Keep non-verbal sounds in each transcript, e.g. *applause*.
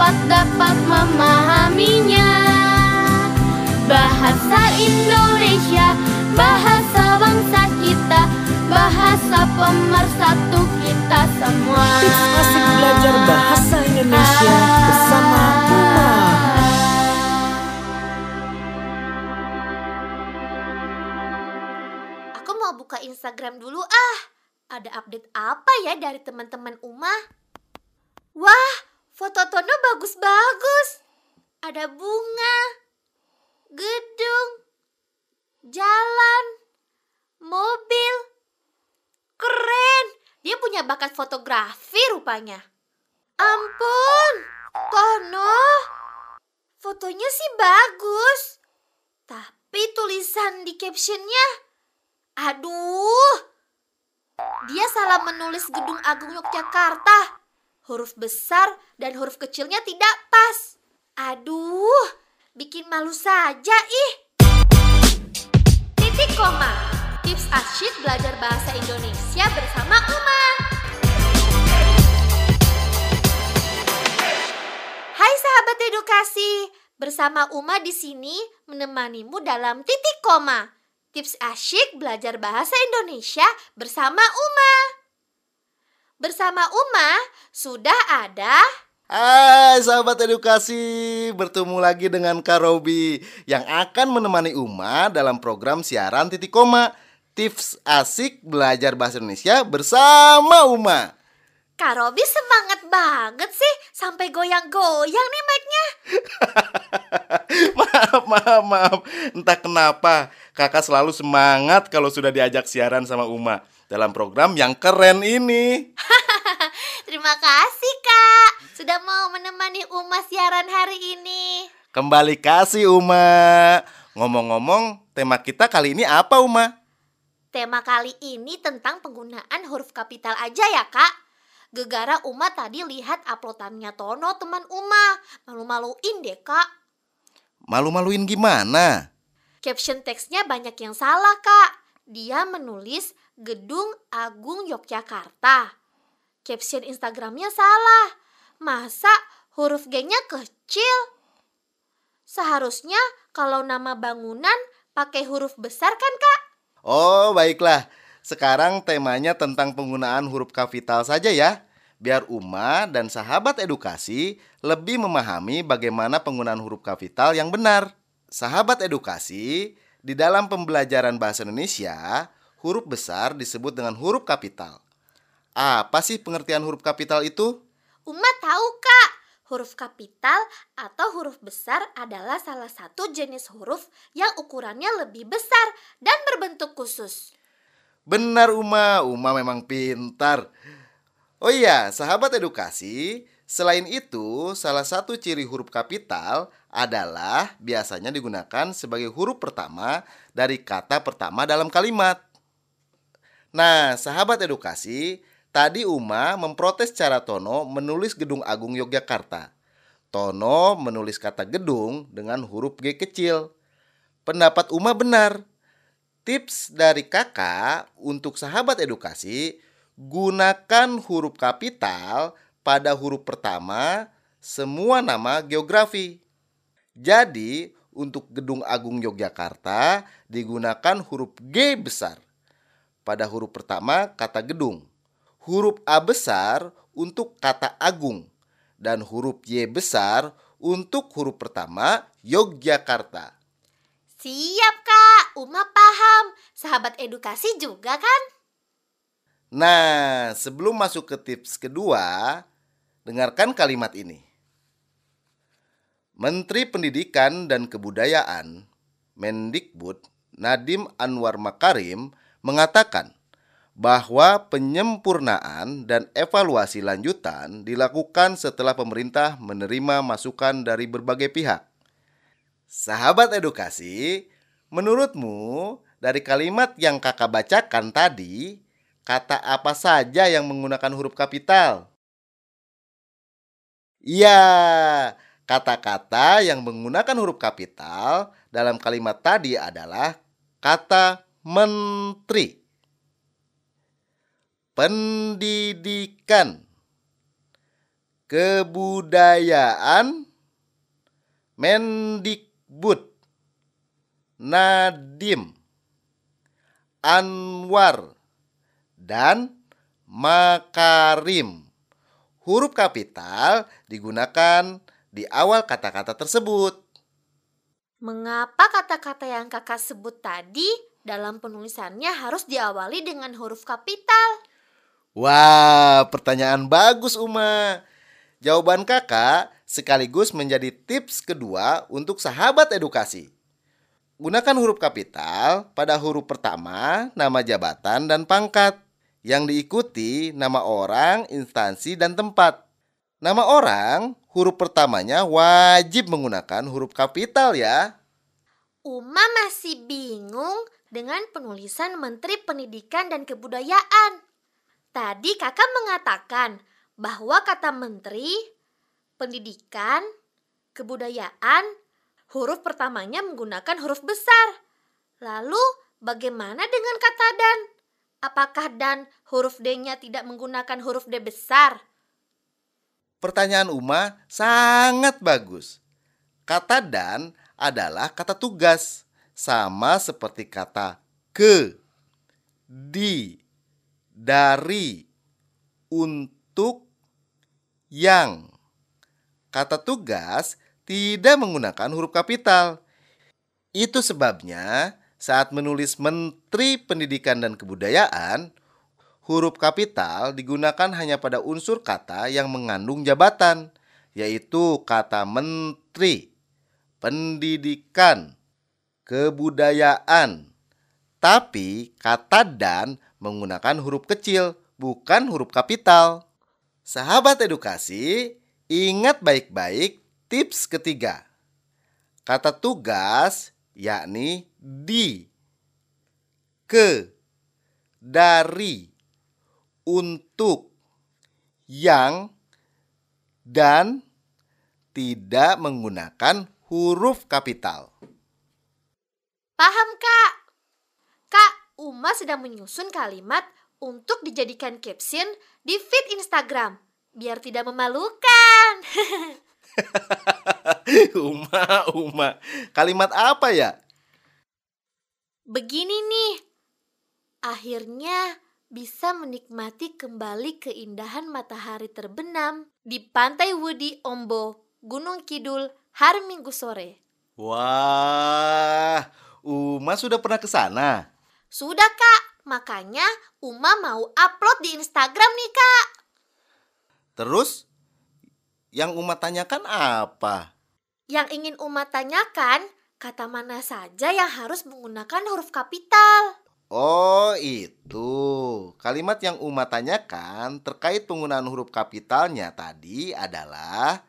cepat dapat memahaminya Bahasa Indonesia, bahasa bangsa kita Bahasa pemersatu kita semua Tips asik belajar bahasa Indonesia bersama. Aku mau buka Instagram dulu ah. Ada update apa ya dari teman-teman Uma? Wah, foto Tono bagus-bagus. Ada bunga, gedung, jalan, mobil. Keren. Dia punya bakat fotografi rupanya. Ampun, Tono. Fotonya sih bagus. Tapi tulisan di captionnya Aduh, dia salah menulis Gedung Agung Yogyakarta. Huruf besar dan huruf kecilnya tidak pas. Aduh, bikin malu saja ih. Titik koma. Tips asyik belajar bahasa Indonesia bersama Uma. Hai sahabat edukasi, bersama Uma di sini menemanimu dalam titik koma. Tips asyik belajar bahasa Indonesia bersama Uma. Bersama Uma sudah ada Hai sahabat edukasi, bertemu lagi dengan Kak Robi yang akan menemani Uma dalam program siaran titik koma Tips asik belajar bahasa Indonesia bersama Uma. Kak Robi semangat banget sih sampai goyang-goyang nih mic-nya. *laughs* Maaf, maaf, maaf. Entah kenapa kakak selalu semangat kalau sudah diajak siaran sama Uma Dalam program yang keren ini *laughs* Terima kasih Kak sudah mau menemani Uma siaran hari ini. Kembali kasih Uma Ngomong-ngomong, tema kita kali ini apa Uma? Tema kali ini tentang penggunaan huruf kapital aja ya Kak. Gegara Uma tadi lihat uploadannya Tono teman Uma. Malu-maluin deh Kak. Malu-maluin gimana? Caption teksnya banyak yang salah Kak. Dia menulis Gedung Agung Yogyakarta. Caption Instagramnya salah. Masa huruf G-nya kecil? Seharusnya kalau nama bangunan pakai huruf besar kan Kak? Oh, baiklah. Sekarang temanya tentang penggunaan huruf kapital saja ya. Biar Uma dan sahabat edukasi lebih memahami bagaimana penggunaan huruf kapital yang benar. Sahabat edukasi, di dalam pembelajaran bahasa Indonesia, huruf besar disebut dengan huruf kapital. Apa sih pengertian huruf kapital itu? Uma tahu Kak, huruf kapital atau huruf besar adalah salah satu jenis huruf yang ukurannya lebih besar dan berbentuk khusus. Benar Uma, Uma memang pintar. Oh iya, sahabat edukasi, selain itu, salah satu ciri huruf kapital adalah biasanya digunakan sebagai huruf pertama dari kata pertama dalam kalimat. Nah, sahabat edukasi, tadi Uma memprotes cara Tono menulis Gedung Agung Yogyakarta. Tono menulis kata gedung dengan huruf G kecil. Pendapat Uma benar. Tips dari kakak untuk sahabat edukasi, gunakan huruf kapital pada huruf pertama semua nama geografi. Jadi, untuk Gedung Agung Yogyakarta digunakan huruf G besar. Pada huruf pertama kata gedung. Huruf A besar untuk kata agung dan huruf Y besar untuk huruf pertama Yogyakarta. Siap Kak, Uma paham. Sahabat edukasi juga kan? Nah, sebelum masuk ke tips kedua, dengarkan kalimat ini. Menteri Pendidikan dan Kebudayaan Mendikbud Nadim Anwar Makarim mengatakan bahwa penyempurnaan dan evaluasi lanjutan dilakukan setelah pemerintah menerima masukan dari berbagai pihak. Sahabat edukasi, menurutmu dari kalimat yang kakak bacakan tadi, kata apa saja yang menggunakan huruf kapital? Iya, kata-kata yang menggunakan huruf kapital dalam kalimat tadi adalah kata menteri, pendidikan, Kebudayaan Mendikbud Nadim Anwar dan Makarim. Huruf kapital digunakan di awal kata-kata tersebut. Mengapa kata-kata yang kakak sebut tadi dalam penulisannya harus diawali dengan huruf kapital? Wah, pertanyaan bagus Uma. Jawaban kakak sekaligus menjadi tips kedua untuk sahabat edukasi. Gunakan huruf kapital pada huruf pertama, nama jabatan dan pangkat. Yang diikuti nama orang, instansi, dan tempat. Nama orang, huruf pertamanya wajib menggunakan huruf kapital ya. Uma masih bingung dengan penulisan Menteri Pendidikan dan Kebudayaan. Tadi kakak mengatakan bahwa kata menteri, pendidikan, kebudayaan, huruf pertamanya menggunakan huruf besar. Lalu bagaimana dengan kata dan? Apakah dan huruf D-nya tidak menggunakan huruf D besar? Pertanyaan Uma sangat bagus. Kata dan adalah kata tugas, sama seperti kata ke, di, dari, untuk, yang. Kata tugas tidak menggunakan huruf kapital. Itu sebabnya saat menulis Menteri Pendidikan dan Kebudayaan, huruf kapital digunakan hanya pada unsur kata yang mengandung jabatan, yaitu kata menteri, pendidikan, kebudayaan. Tapi kata dan menggunakan huruf kecil, bukan huruf kapital. Sahabat edukasi, ingat baik-baik tips ketiga. Kata tugas yakni di, ke, dari, untuk, yang, dan tidak menggunakan huruf kapital. Paham, Kak? Kak, Uma sedang menyusun kalimat untuk dijadikan caption di feed Instagram biar tidak memalukan. *laughs* Uma, Uma, kalimat apa ya? Begini nih, akhirnya bisa menikmati kembali keindahan matahari terbenam di Pantai Wudi Ombo, Gunung Kidul, hari Minggu sore. Wah, Uma sudah pernah ke sana? Sudah kak, makanya Uma mau upload di Instagram nih kak. Terus, yang Uma tanyakan apa? Yang ingin Uma tanyakan, kata mana saja yang harus menggunakan huruf kapital? Oh, itu. Kalimat yang Uma tanyakan terkait penggunaan huruf kapitalnya tadi adalah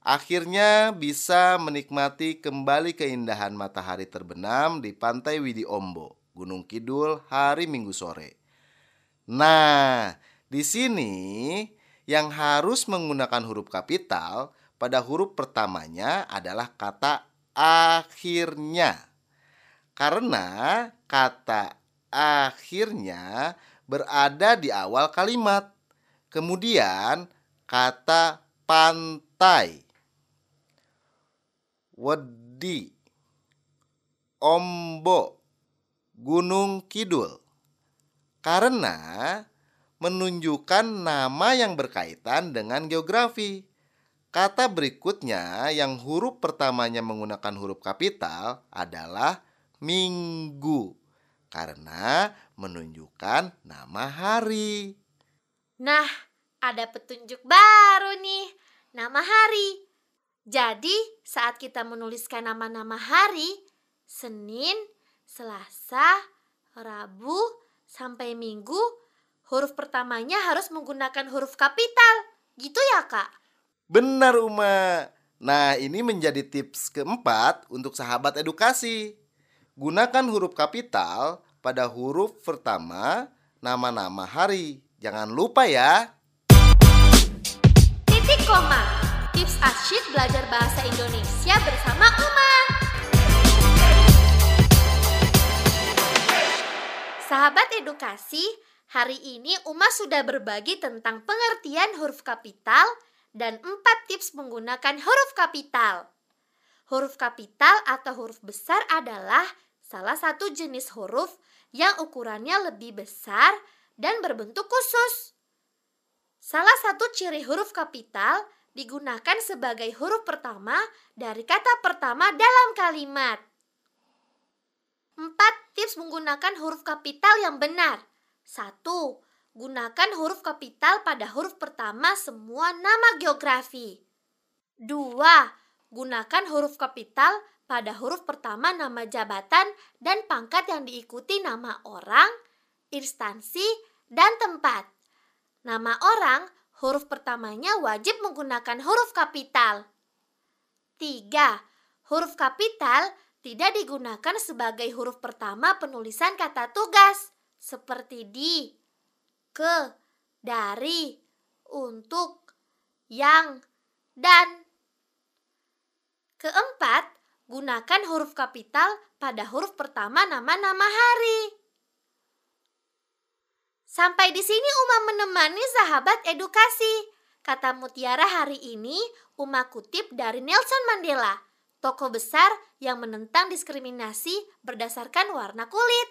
akhirnya bisa menikmati kembali keindahan matahari terbenam di Pantai Widi Ombo, Gunung Kidul hari Minggu sore. Nah, di sini yang harus menggunakan huruf kapital pada huruf pertamanya adalah kata akhirnya. Karena kata akhirnya berada di awal kalimat. Kemudian kata pantai. Wedi. Ombo. Gunung Kidul. Karena menunjukkan nama yang berkaitan dengan geografi. Kata berikutnya yang huruf pertamanya menggunakan huruf kapital adalah minggu karena menunjukkan nama hari. Nah, ada petunjuk baru nih, nama hari. Jadi, saat kita menuliskan nama-nama hari, Senin, Selasa, Rabu, sampai Minggu, huruf pertamanya harus menggunakan huruf kapital. Gitu ya, Kak? Benar, Uma. Nah, ini menjadi tips keempat untuk sahabat edukasi. Gunakan huruf kapital pada huruf pertama nama-nama hari. Jangan lupa ya. Titik koma. Tips asyik belajar bahasa Indonesia bersama Uma. Sahabat edukasi, hari ini Uma sudah berbagi tentang pengertian huruf kapital dan 4 tips menggunakan huruf kapital. Huruf kapital atau huruf besar adalah salah satu jenis huruf yang ukurannya lebih besar dan berbentuk khusus. Salah satu ciri huruf kapital digunakan sebagai huruf pertama dari kata pertama dalam kalimat. 4 tips menggunakan huruf kapital yang benar. 1. Gunakan huruf kapital pada huruf pertama semua nama geografi. 2. Gunakan huruf kapital pada huruf pertama nama jabatan dan pangkat yang diikuti nama orang, instansi, dan tempat. Nama orang, huruf pertamanya wajib menggunakan huruf kapital. 3. Huruf kapital tidak digunakan sebagai huruf pertama penulisan kata tugas, seperti di, ke, dari, untuk, yang, dan. Keempat, gunakan huruf kapital pada huruf pertama nama-nama hari. Sampai di sini Uma menemani sahabat edukasi. Kata Mutiara hari ini Uma kutip dari Nelson Mandela, tokoh besar yang menentang diskriminasi berdasarkan warna kulit.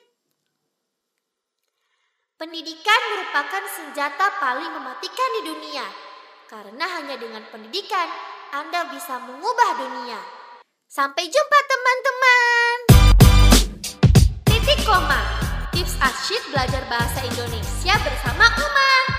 Pendidikan merupakan senjata paling mematikan di dunia, karena hanya dengan pendidikan Anda bisa mengubah dunia. Sampai jumpa, teman-teman! Titik koma, tips asyik belajar bahasa Indonesia bersama Uma.